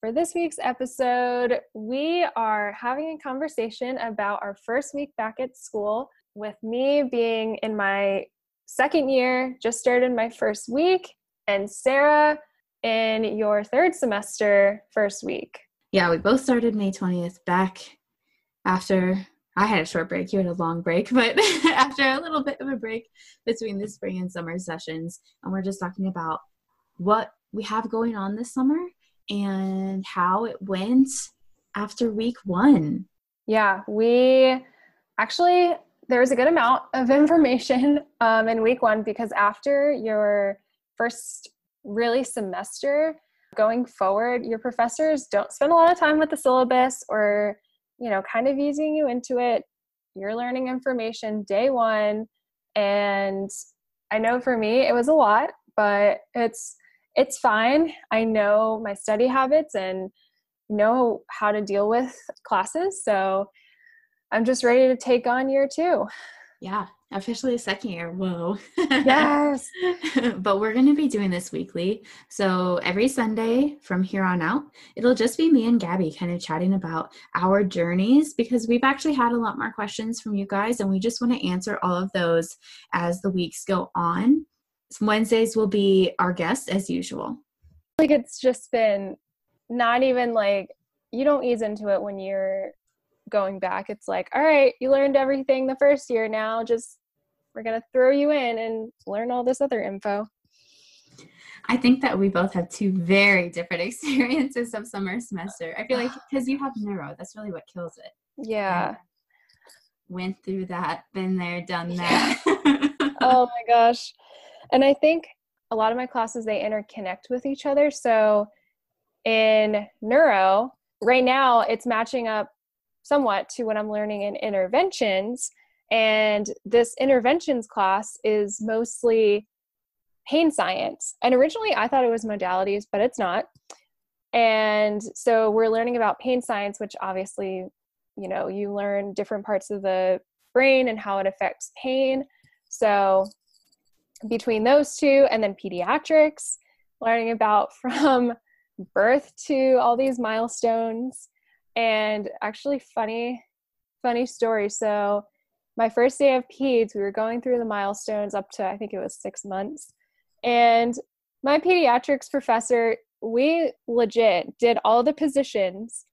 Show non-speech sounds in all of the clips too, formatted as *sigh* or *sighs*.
For this week's episode, we are having a conversation about our first week back at school, with me being in my second year, just started my first week, and Sarah in your third semester first week. Yeah, we both started May 20th back after I had a short break, you had a long break, *laughs* but after a little bit of a break between the spring and summer sessions. And we're just talking about what we have going on this summer and how it went after week one. Yeah, we actually, there was a good amount of *laughs* information um, in week one because after your first really semester going forward your professors don't spend a lot of time with the syllabus or you know kind of easing you into it you're learning information day one and i know for me it was a lot but it's it's fine i know my study habits and know how to deal with classes so i'm just ready to take on year two yeah officially a second year. Whoa. Yes. *laughs* but we're going to be doing this weekly. So every Sunday from here on out, it'll just be me and Gabby kind of chatting about our journeys because we've actually had a lot more questions from you guys and we just want to answer all of those as the weeks go on. Wednesdays will be our guests as usual. Like it's just been not even like you don't ease into it when you're going back. It's like, all right, you learned everything the first year now, just we're going to throw you in and learn all this other info. I think that we both have two very different *laughs* experiences of summer semester. I feel like *sighs* because you have neuro, that's really what kills it. Yeah. went through that, been there, done that. *laughs* oh my gosh. And I think a lot of my classes they interconnect with each other. So in neuro, right now it's matching up somewhat to what I'm learning in interventions and this interventions class is mostly pain science. And originally I thought it was modalities, but it's not. And so we're learning about pain science, which obviously, you know, you learn different parts of the brain and how it affects pain. So between those two and then pediatrics, learning about *laughs* from birth to all these milestones. And actually funny funny story. So my first day of peds we were going through the milestones up to i think it was six months. And my pediatrics professor we legit did all the positions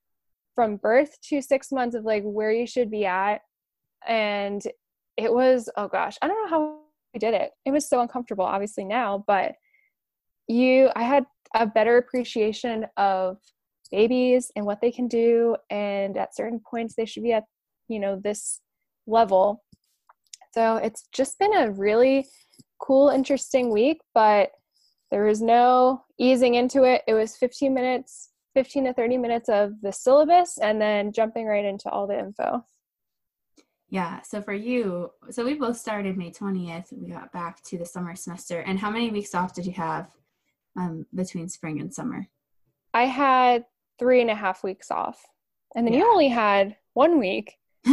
from birth to six months of like where you should be at. And it was oh gosh i don't know how we did it it was so uncomfortable obviously now but you i had a better appreciation of babies and what they can do and at certain points they should be at you know this level. So it's just been a really cool, interesting week, but there was no easing into it. It was 15 minutes, 15 to 30 minutes of the syllabus and then jumping right into all the info. Yeah, so for you, so we both started May 20th. We got back to the summer semester. And how many weeks off did you have um, between spring and summer? I had three and a half weeks off. And then yeah. you only had one week. *laughs*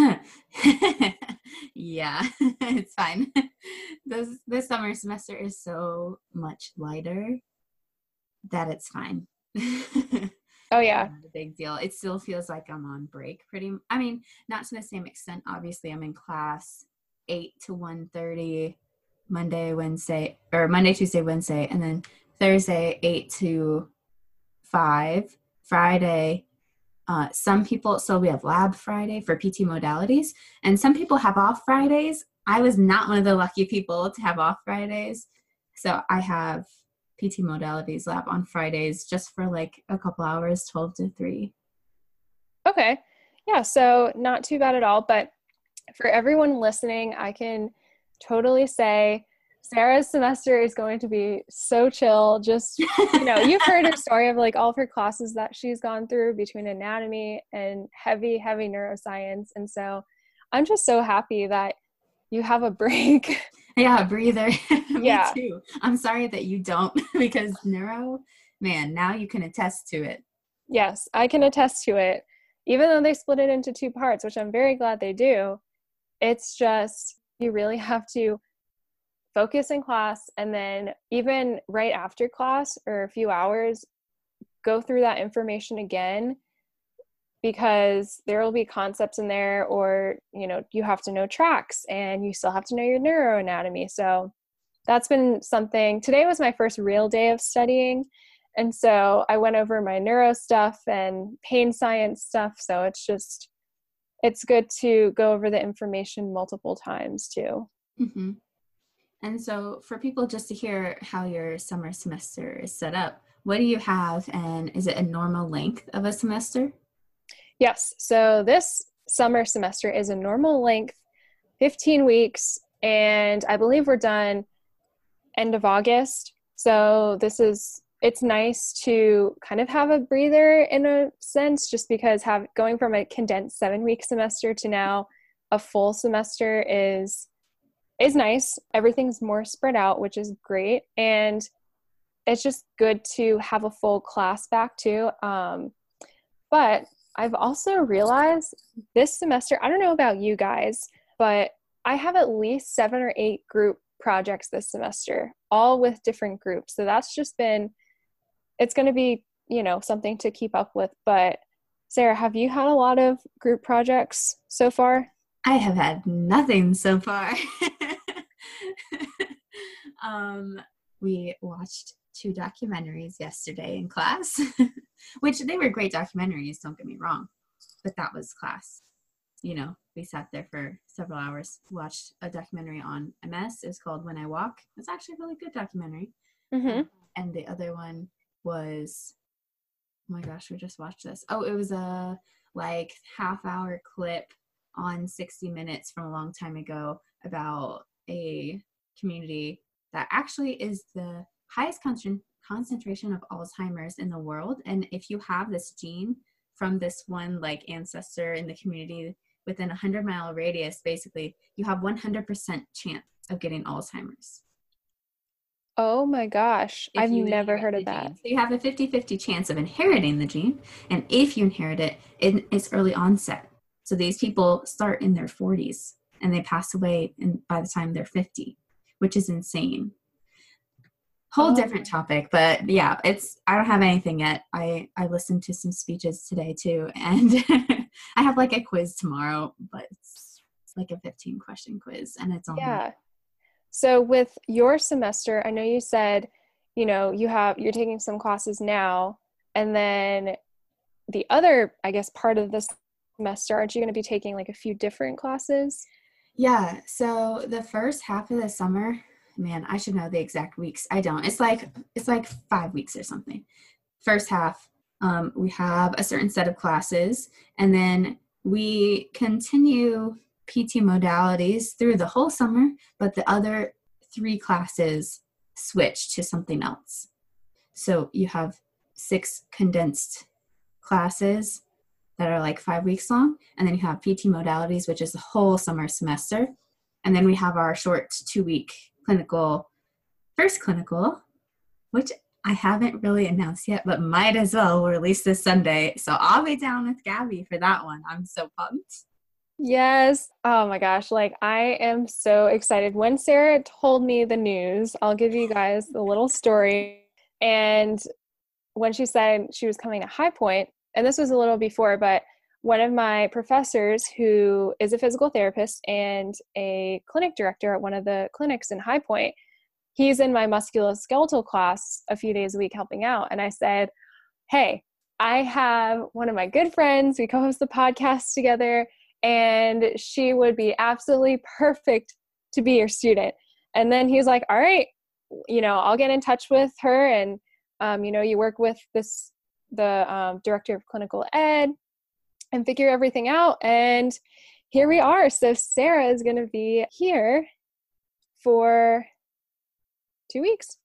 yeah, *laughs* it's fine. *laughs* this this summer semester is so much lighter that it's fine. Oh yeah, not a big deal. It still feels like I'm on break. Pretty. I mean, not to the same extent. Obviously, I'm in class eight to one thirty, Monday, Wednesday, or Monday, Tuesday, Wednesday, and then Thursday eight to five. Friday uh, some people, so we have Lab Friday for PT modalities, and some people have off Fridays. I was not one of the lucky people to have off Fridays. So I have PT modalities lab on Fridays just for like a couple hours, 12 to 3. Okay. Yeah, so not too bad at all. But for everyone listening, I can totally say Sarah's semester is going to be so chill. Just, you know, you've heard her *laughs* story of like all of her classes that she's gone through between anatomy and heavy, heavy neuroscience. And so I'm just so happy that you have a break. *laughs* Yeah, breather. *laughs* Yeah. Too. I'm sorry that you don't *laughs* because neuro, man, now you can attest to it. Yes, I can attest to it. Even though they split it into two parts, which I'm very glad they do, it's just you really have to focus in class and then even right after class or a few hours go through that information again because there will be concepts in there or you know you have to know tracts and you still have to know your neuroanatomy so that's been something today was my first real day of studying and so i went over my neuro stuff and pain science stuff so it's just it's good to go over the information multiple times too mm-hmm. And so, for people just to hear how your summer semester is set up, what do you have, and is it a normal length of a semester? Yes. So, this summer semester is a normal length, 15 weeks, and I believe we're done end of August. So, this is it's nice to kind of have a breather in a sense just because have going from a condensed 7 week semester to now a full semester is is nice. Everything's more spread out, which is great. And it's just good to have a full class back too. Um, but I've also realized this semester, I don't know about you guys, but I have at least seven or eight group projects this semester, all with different groups. So that's just been, it's going to be, you know, something to keep up with. But Sarah, have you had a lot of group projects so far? I have had nothing so far. *laughs* um, we watched two documentaries yesterday in class, *laughs* which they were great documentaries, don't get me wrong, but that was class. You know, we sat there for several hours, watched a documentary on MS. It was called When I Walk. It's actually a really good documentary. Mm-hmm. And the other one was, oh my gosh, we just watched this. Oh, it was a like half hour clip on 60 Minutes from a long time ago about a community that actually is the highest con- concentration of Alzheimer's in the world. And if you have this gene from this one like ancestor in the community within a 100 mile radius, basically, you have 100% chance of getting Alzheimer's. Oh my gosh, if I've never heard of that. Gene. So you have a 50 50 chance of inheriting the gene. And if you inherit it, it's early onset. So these people start in their 40s and they pass away in, by the time they're 50 which is insane whole oh. different topic but yeah it's i don't have anything yet i i listened to some speeches today too *laughs* and i have like a quiz tomorrow but it's, it's like a 15 question quiz and it's on yeah so with your semester i know you said you know you have you're taking some classes now and then the other i guess part of this semester aren't you going to be taking like a few different classes yeah. So the first half of the summer, man, I should know the exact weeks. I don't. It's like it's like five weeks or something. First half, um, we have a certain set of classes, and then we continue PT modalities through the whole summer, but the other three classes switch to something else. So you have six condensed classes that are like five weeks long. And then you have PT modalities, which is the whole summer semester. And then we have our short two week clinical, first clinical, which I haven't really announced yet, but might as well will release this Sunday. So I'll be down with Gabby for that one. I'm so pumped. Yes. Oh my gosh. Like, I am so excited. When Sarah told me the news, I'll give you guys the little story. And when she said she was coming to High Point, and this was a little before, but one of my professors who is a physical therapist and a clinic director at one of the clinics in High Point, he's in my musculoskeletal class a few days a week helping out. And I said, Hey, I have one of my good friends. We co host the podcast together, and she would be absolutely perfect to be your student. And then he's like, All right, you know, I'll get in touch with her. And, um, you know, you work with this, the um, director of clinical ed and figure everything out. And here we are. So Sarah is going to be here for two weeks.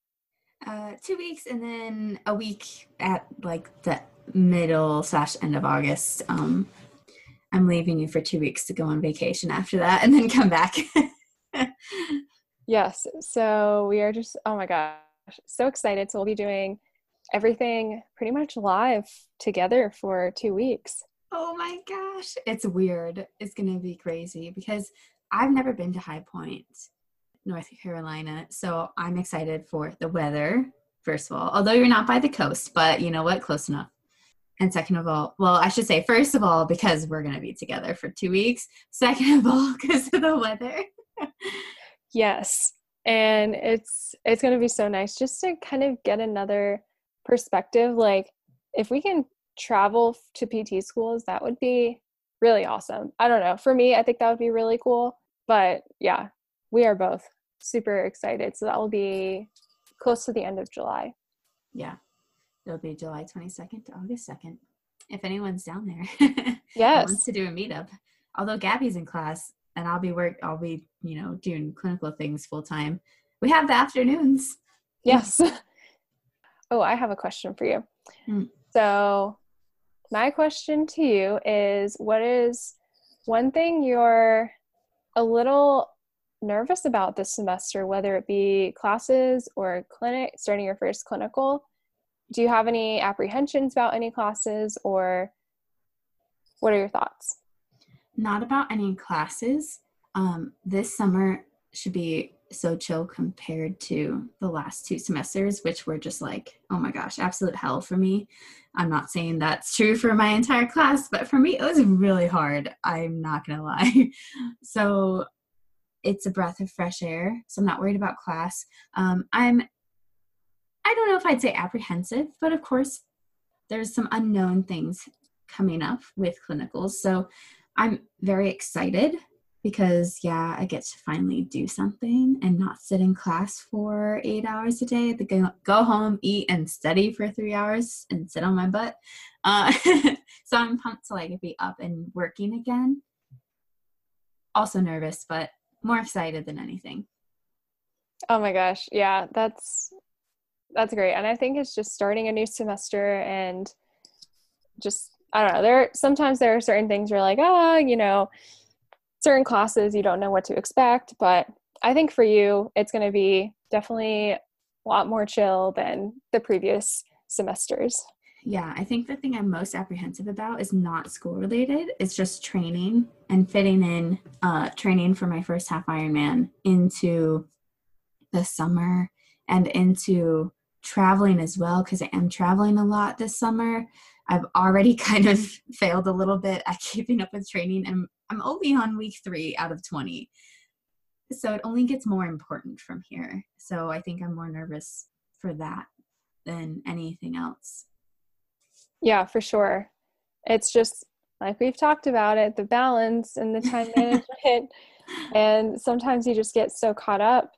Uh, two weeks and then a week at like the middle slash end of August. Um, I'm leaving you for two weeks to go on vacation after that and then come back. *laughs* yes. So we are just, oh my gosh, so excited. So we'll be doing everything pretty much live together for two weeks. Oh my gosh. It's weird. It's going to be crazy because I've never been to High Point, North Carolina. So I'm excited for the weather, first of all, although you're not by the coast, but you know what? Close enough. And second of all, well, I should say, first of all, because we're going to be together for two weeks. Second of all, *laughs* because of the weather. yes. And it's it's going to be so nice just to kind of get another perspective like if we can travel to PT schools, that would be really awesome. I don't know. For me, I think that would be really cool. But yeah, we are both super excited. So that will be close to the end of July. Yeah. It'll be July 22nd to August 2nd. If anyone's down there, *laughs* yes, wants to do a meetup. Although Gabby's in class and I'll be work, I'll be you know doing clinical things full time. We have the afternoons. Yes. *laughs* oh, I have a question for you. Mm. So, my question to you is: What is one thing you're a little nervous about this semester, whether it be classes or clinic, starting your first clinical? do you have any apprehensions about any classes or what are your thoughts? Not about any classes. Um, this summer should be so chill compared to the last two semesters, which were just like, oh my gosh, absolute hell for me. I'm not saying that's true for my entire class, but for me, it was really hard. I'm not going to lie. *laughs* so it's a breath of fresh air. So I'm not worried about class. Um, I'm I don't know if I'd say apprehensive, but of course, there's some unknown things coming up with clinicals. So I'm very excited because, yeah, I get to finally do something and not sit in class for eight hours a day. To go, go home, eat, and study for three hours and sit on my butt. Uh, *laughs* so I'm pumped to like be up and working again. Also nervous, but more excited than anything. Oh my gosh. Yeah, that's that's great. And I think it's just starting a new semester and just I don't know. There sometimes there are certain things you're like, oh, you know, certain classes you don't know what to expect, but I think for you it's going to be definitely a lot more chill than the previous semesters. Yeah, I think the thing I'm most apprehensive about is not school related. It's just training and fitting in uh, training for my first half Ironman into the summer and into traveling as well because I am traveling a lot this summer. I've already *laughs* kind of failed a little bit at keeping up with training and I'm only on week 3 out of 20. So it only gets more important from here. So I think I'm more nervous for that than anything else. Yeah, for sure. It's just like we've talked about it, the balance and the time *laughs* management. and sometimes you just get so caught up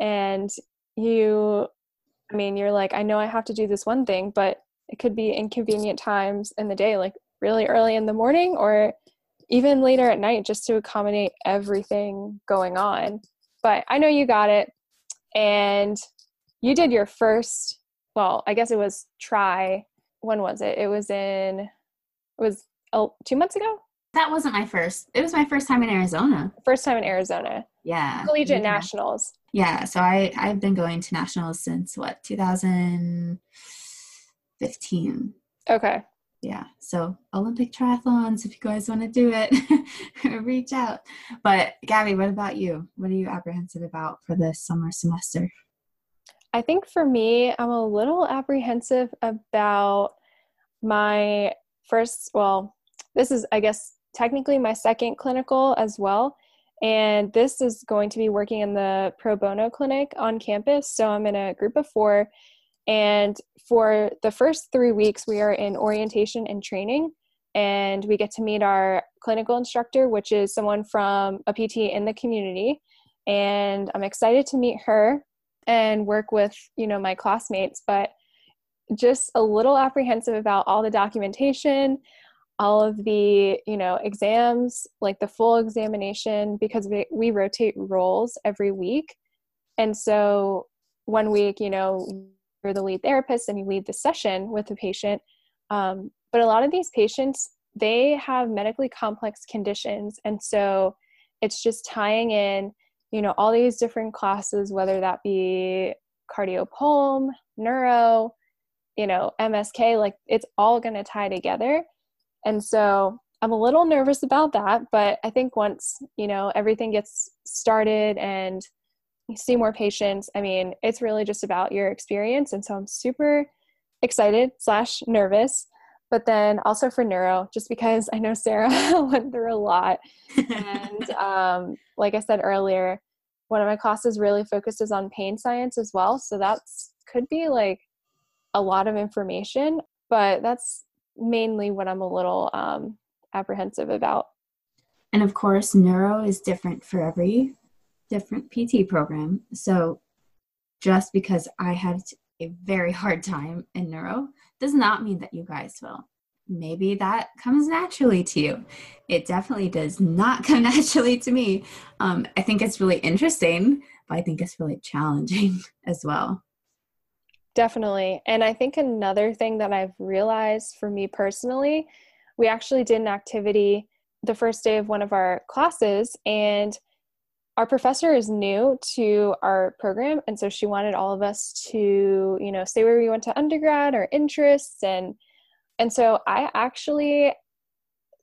and you I mean, you're like, I know I have to do this one thing, but it could be inconvenient times in the day, like really early in the morning or even later at night, just to accommodate everything going on. But I know you got it. And you did your first, well, I guess it was try. When was it? It was in, it was oh, two months ago? That wasn't my first. It was my first time in Arizona. First time in Arizona. Yeah. Collegiate yeah. Nationals. Yeah. So I I've been going to nationals since what 2015. Okay. Yeah. So Olympic triathlons, if you guys want to do it, *laughs* reach out. But Gabby, what about you? What are you apprehensive about for this summer semester? I think for me, I'm a little apprehensive about my first, well, this is, I guess, technically my second clinical as well. And this is going to be working in the pro bono clinic on campus. So I'm in a group of four, And for the first three weeks, we are in orientation and training. And we get to meet our clinical instructor, which is someone from a PT in the community. And I'm excited to meet her and work with, you know, my classmates, but just a little apprehensive about all the documentation, all of the, you know, exams, like the full examination, because we, we rotate roles every week. And so one week, you know, you're the lead therapist and you lead the session with the patient. Um, but a lot of these patients, they have medically complex conditions. And so it's just tying in, you know, all these different classes, whether that be cardiopulm, neuro, you know, MSK, like it's all going to tie together. And so I'm a little nervous about that, but I think once, you know, everything gets started and see more patients. I mean, it's really just about your experience. And so I'm super excited slash nervous. But then also for neuro, just because I know Sarah *laughs* went through a lot. and *laughs* um, like I said earlier, one of my classes really focuses on pain science as well. So that's could be like a lot of information, but that's mainly what I'm a little um, apprehensive about. And of course, neuro is different for every different PT program. So just because I had a very hard time in neuro does not mean that you guys will. Maybe that comes naturally to you. It definitely does not *laughs* come naturally to me. Um, I think it's really interesting, but I think it's really challenging *laughs* as well. Definitely. And I think another thing that I've realized for me personally, we actually did an activity the first day of one of our classes, and our professor is new to our program and so she wanted all of us to you know say where we went to undergrad our interests and and so i actually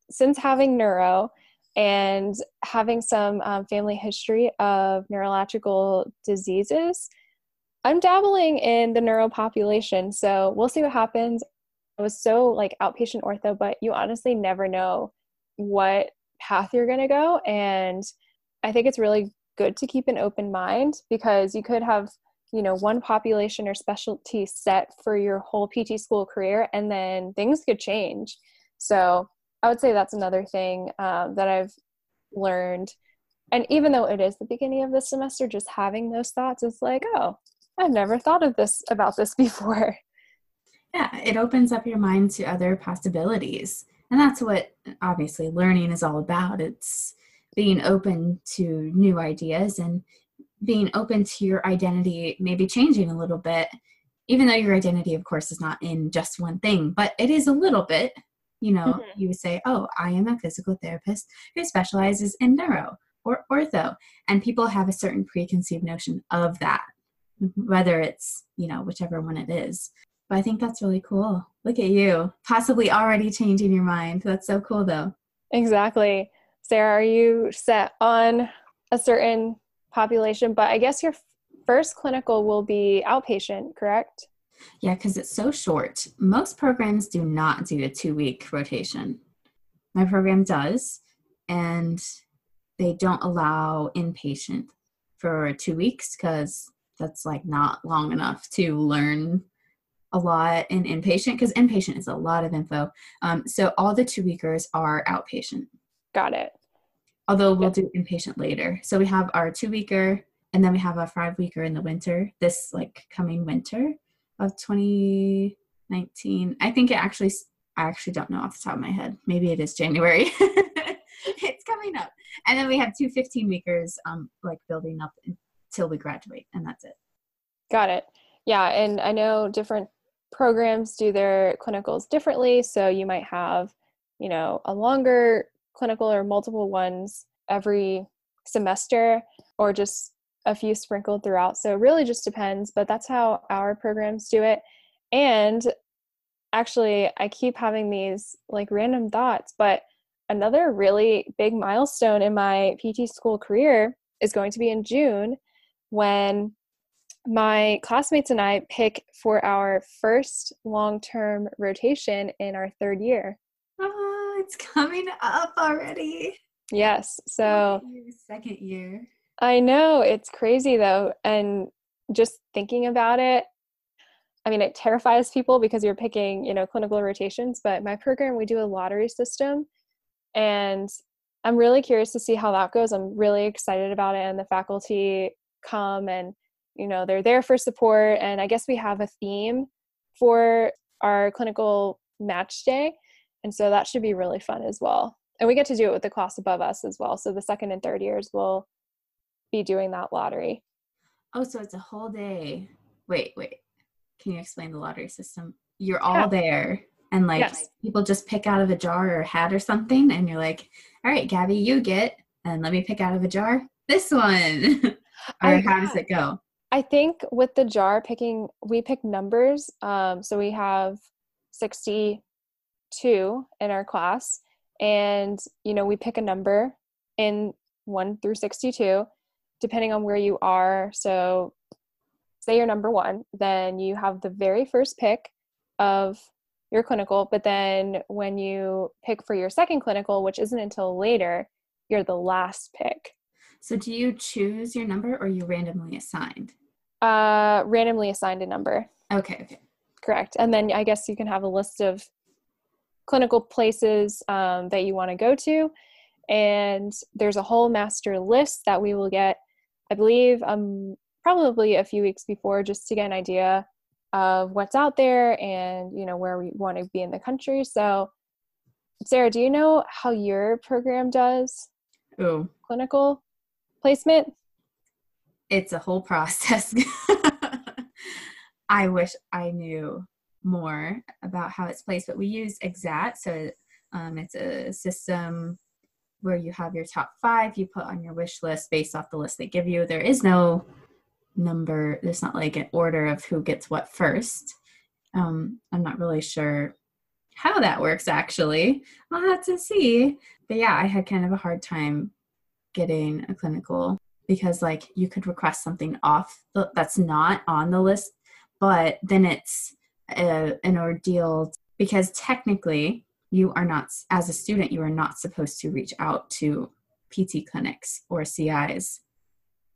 since having neuro and having some um, family history of neurological diseases i'm dabbling in the neuro population. So we'll see what happens. I was so like outpatient ortho but you honestly never know what path you're going to go and I think it's really good to keep an open mind because you could have you know one population or specialty set for your whole pt school career and then things could change. So i would say that's another thing um, that i've learned. And even though it is the beginning of the semester just having those thoughts is like oh i've never thought of this about this *laughs* before. Yeah it opens up your mind to other possibilities. And that's what obviously learning is all about. It's being open to new ideas and being open to your identity maybe changing a little bit even though your identity of course is not in just one thing but it is a little bit. You know mm-hmm. you would say oh i am a physical therapist who specializes in neuro or ortho and people have a certain preconceived notion of that whether it's you know whichever one it is. But i think that's really cool. Look at you possibly already changing your mind. That's so cool though. Exactly Sarah, are you set on a certain population? But I guess your first clinical will be outpatient, correct? Yeah, because it's so short. Most programs do not do a two week rotation. My program does, and they don't allow inpatient for two weeks because that's like not long enough to learn a lot in inpatient because inpatient is a lot of info. Um, so all the two weekers are outpatient. Got it. Although we'll do inpatient later. So we have our two weeker and then we have a five weeker in the winter, this like coming winter of 2019. I think it actually, I actually don't know off the top of my head. Maybe it is January. *laughs* it's coming up. And then we have two 15 weekers um, like building up until we graduate, and that's it. Got it. Yeah. And I know different programs do their clinicals differently. So you might have, you know, a longer clinical or multiple ones every semester or just a few sprinkled throughout. So it really just depends, but that's how our programs do it. And actually, I keep having these like random thoughts, but another really big milestone in my PT school career is going to be in June when my classmates and I pick for our first long term rotation in our third year. Oh, it's coming up already. Yes. So, second year. I know it's crazy though. And just thinking about it, I mean, it terrifies people because you're picking, you know, clinical rotations, but my program, we do a lottery system. And I'm really curious to see how that goes. I'm really excited about it. And the faculty come and, you know, they're there for support. And I guess we have a theme for our clinical match day. And so that should be really fun as well. And we get to do it with the class above us as well. So the second and third years will be doing that lottery. Oh, so it's a whole day. Wait, wait. Can you explain the lottery system? You're all yeah. there and like yes. people just pick out of a jar or hat or something and you're like, all right, Gabby, you get and let me pick out of a jar this one. *laughs* or I, how does it go? I think with the jar picking, we pick numbers. Um, so we have 62 in our class. And you know we pick a number in 1 through 62 depending on where you are. So say you're number 1 then you have the very first pick of your clinical. But then when you pick for your second clinical which isn't until later you're the last pick. So do you choose your number or you randomly assigned? Uh randomly assigned a number. Okay okay. Correct. And then i guess you can have a list of clinical places um, that you want to go to. And there's a whole master list that we will get, I believe, um, probably a few weeks before, just to get an idea of what's out there and you know where we want to be in the country. So, Sarah, do you know how your program does? Oh, clinical placement. It's a whole process. *laughs* I wish I knew more about how it's placed, but we use Exxat. So um, it's a system where you have your top five you put on your wish list based off the list they give you. There is no number, there's not like an order of who gets what first. Um, I'm not really sure how that works actually. I'll have to see. But yeah, I had kind of a hard time getting a clinical because like you could request something off the, that's not on the list, but then it's a, an ordeal because technically you are not as a student you are not supposed to reach out to pt clinics or cis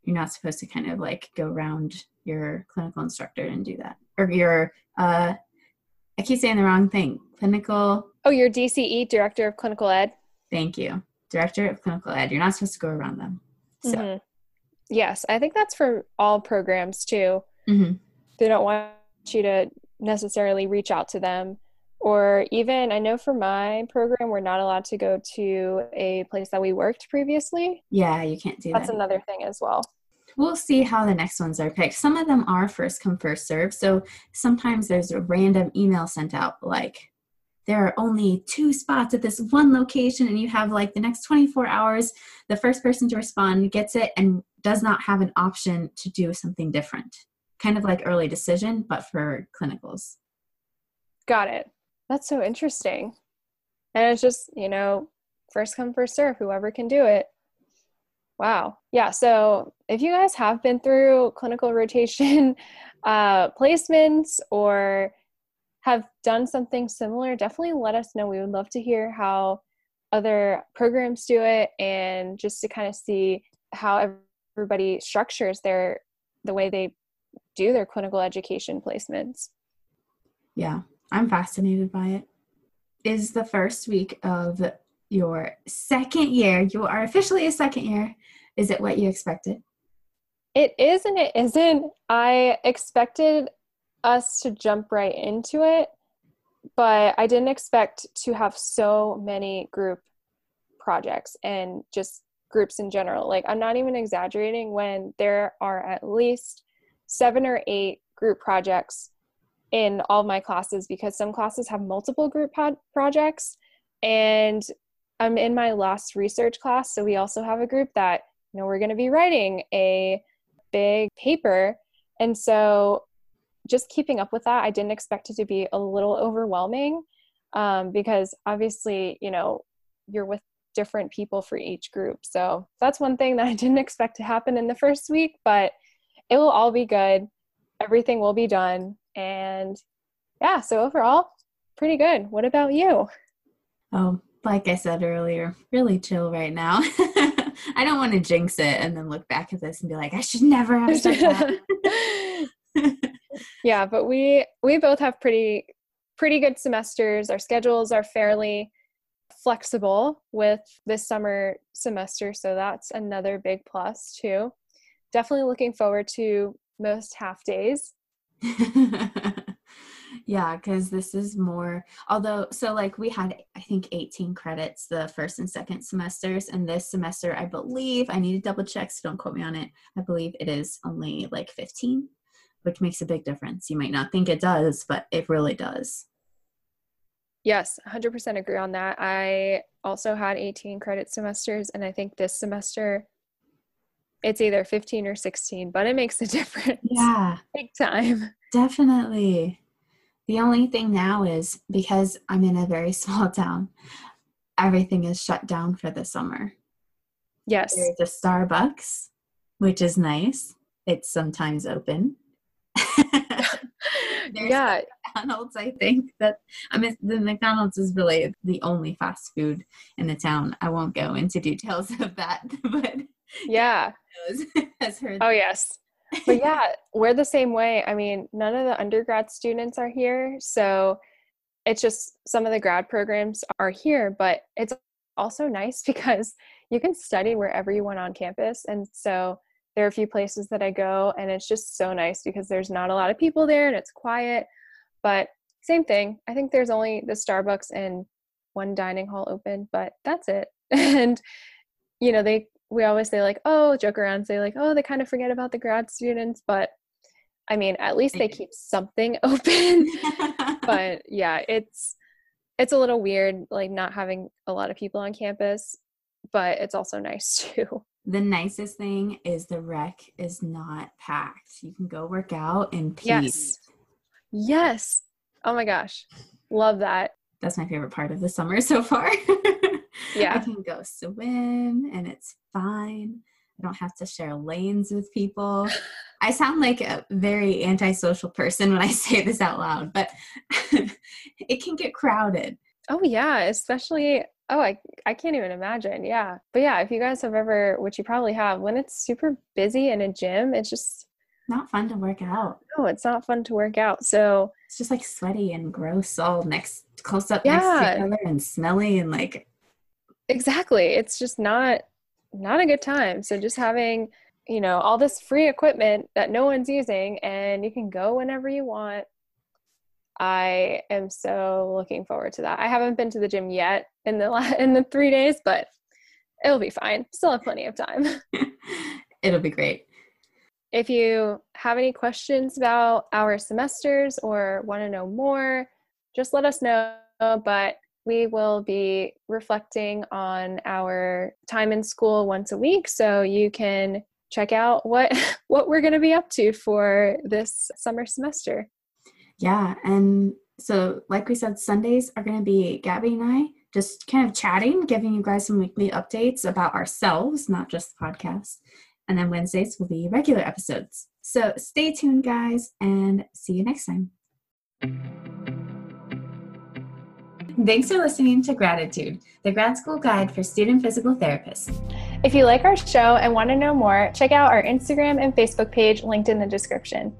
you're not supposed to kind of like go around your clinical instructor and do that or your uh i keep saying the wrong thing clinical oh your dce director of clinical ed. Thank you. Director of clinical ed. You're not supposed to go around them. So mm-hmm. yes i think that's for all programs too. Mm-hmm. they don't want you to necessarily reach out to them. Or even i know for my program we're not allowed to go to a place that we worked previously. Yeah you can't do that. that's that. another thing as well. We'll see how the next ones are picked. Some of them are first come first serve. So sometimes there's a random email sent out like there are only two spots at this one location and you have like the next 24 hours. The first person to respond gets it and does not have an option to do something different kind of like early decision, but for clinicals. Got it. That's so interesting. And it's just, you know, first come, first serve, whoever can do it. Wow. Yeah. So if you guys have been through clinical *laughs* rotation uh, placements or have done something similar, definitely let us know. We would love to hear how other programs do it and just to kind of see how everybody structures their the way they do their clinical education placements. Yeah, I'm fascinated by it. Is the first week of your second year, you are officially a second year, is it what you expected? It is and it isn't. I expected us to jump right into it, but I didn't expect to have so many group projects and just groups in general. Like, I'm not even exaggerating when there are at least seven or eight group projects in all my classes because some classes have multiple group pod- projects. And i'm in my last research class so we also have a group that you know we're going to be writing a big paper. And so just keeping up with that i didn't expect it to be a little overwhelming um, because obviously you know you're with different people for each group. So that's one thing that i didn't expect to happen in the first week but it will all be good. Everything will be done. And yeah, so overall, pretty good. What about you? Oh, like I said earlier, really chill right now. *laughs* I don't want to jinx it and then look back at this and be like, I should never have said that. *laughs* yeah, but we we both have pretty pretty good semesters. Our schedules are fairly flexible with this summer semester, so that's another big plus too. Definitely looking forward to most half days. *laughs* yeah, because this is more, although, so like we had, I think, 18 credits the first and second semesters, and this semester, I believe, I need to double check, so don't quote me on it. I believe it is only like 15, which makes a big difference. You might not think it does, but it really does. Yes, 100% agree on that. I also had 18 credit semesters, and I think this semester it's either 15 or 16, but it makes a *laughs* difference. Yeah. Big time. Definitely. The only thing now is because I'm in a very *laughs* small town, everything is shut down for the summer. Yes. There's a Starbucks, which is nice. It's sometimes open. *laughs* yeah. McDonald's, I think that I mean the McDonald's is really the only fast food in the town. I won't go into details of that, but yeah. Has *laughs* heard. Oh yes. But yeah, *laughs* we're the same way. I mean, none of the undergrad students are here, so it's just some of the grad programs are here, but it's also nice *laughs* because you can study wherever you want on campus. And so there are a few places that I go, and it's just so nice because there's not a lot of people there and it's quiet. But same thing. I think there's only the Starbucks and one dining hall open, but that's it. And you know, they we always say like, oh, joke around, say like, oh, they kind of forget about the grad students, but I mean, at least they keep something *laughs* open. but yeah, it's it's a little weird like not having a lot of people on campus, but it's also nice *laughs* too. The nicest thing is the rec is not packed. You can go work out in peace. Yes. Yes. Oh my gosh. Love that. That's my favorite part of the summer so far. *laughs* Yeah. I can go swim and it's fine. I don't have to share lanes with people. *laughs* I sound like a very antisocial person when I *laughs* say this out loud, but *laughs* it can get crowded. Oh yeah, especially oh I I can't even imagine. Yeah. But yeah, if you guys have ever which you probably have when it's super busy in a gym, it's just not fun to work out. No, it's not fun to work out. So it's just like sweaty and gross all next close up yeah. next to each other and smelly and like exactly. It's just not not a good time. So just having you know all this free equipment that no one's using and you can go whenever you want. I am so looking forward to that. I haven't been to the gym yet in the la- *laughs* in the 3 days but it'll be fine. Still have plenty of time. *laughs* *laughs* It'll be great. If you have any questions about our semesters or want to know more just let us know but we will be reflecting on our time in school once a week so you can check out what *laughs* what we're going to be up to for this summer semester. Yeah and so like we said sundays are going to be gabby and i just kind of chatting giving you guys some weekly updates about ourselves not just the podcast and then wednesdays will be regular episodes. So stay tuned guys and see you next time Thanks for listening to Graditude, the grad school guide for student physical therapists. If you like our show and want to know more, check out our Instagram and Facebook page linked in the description.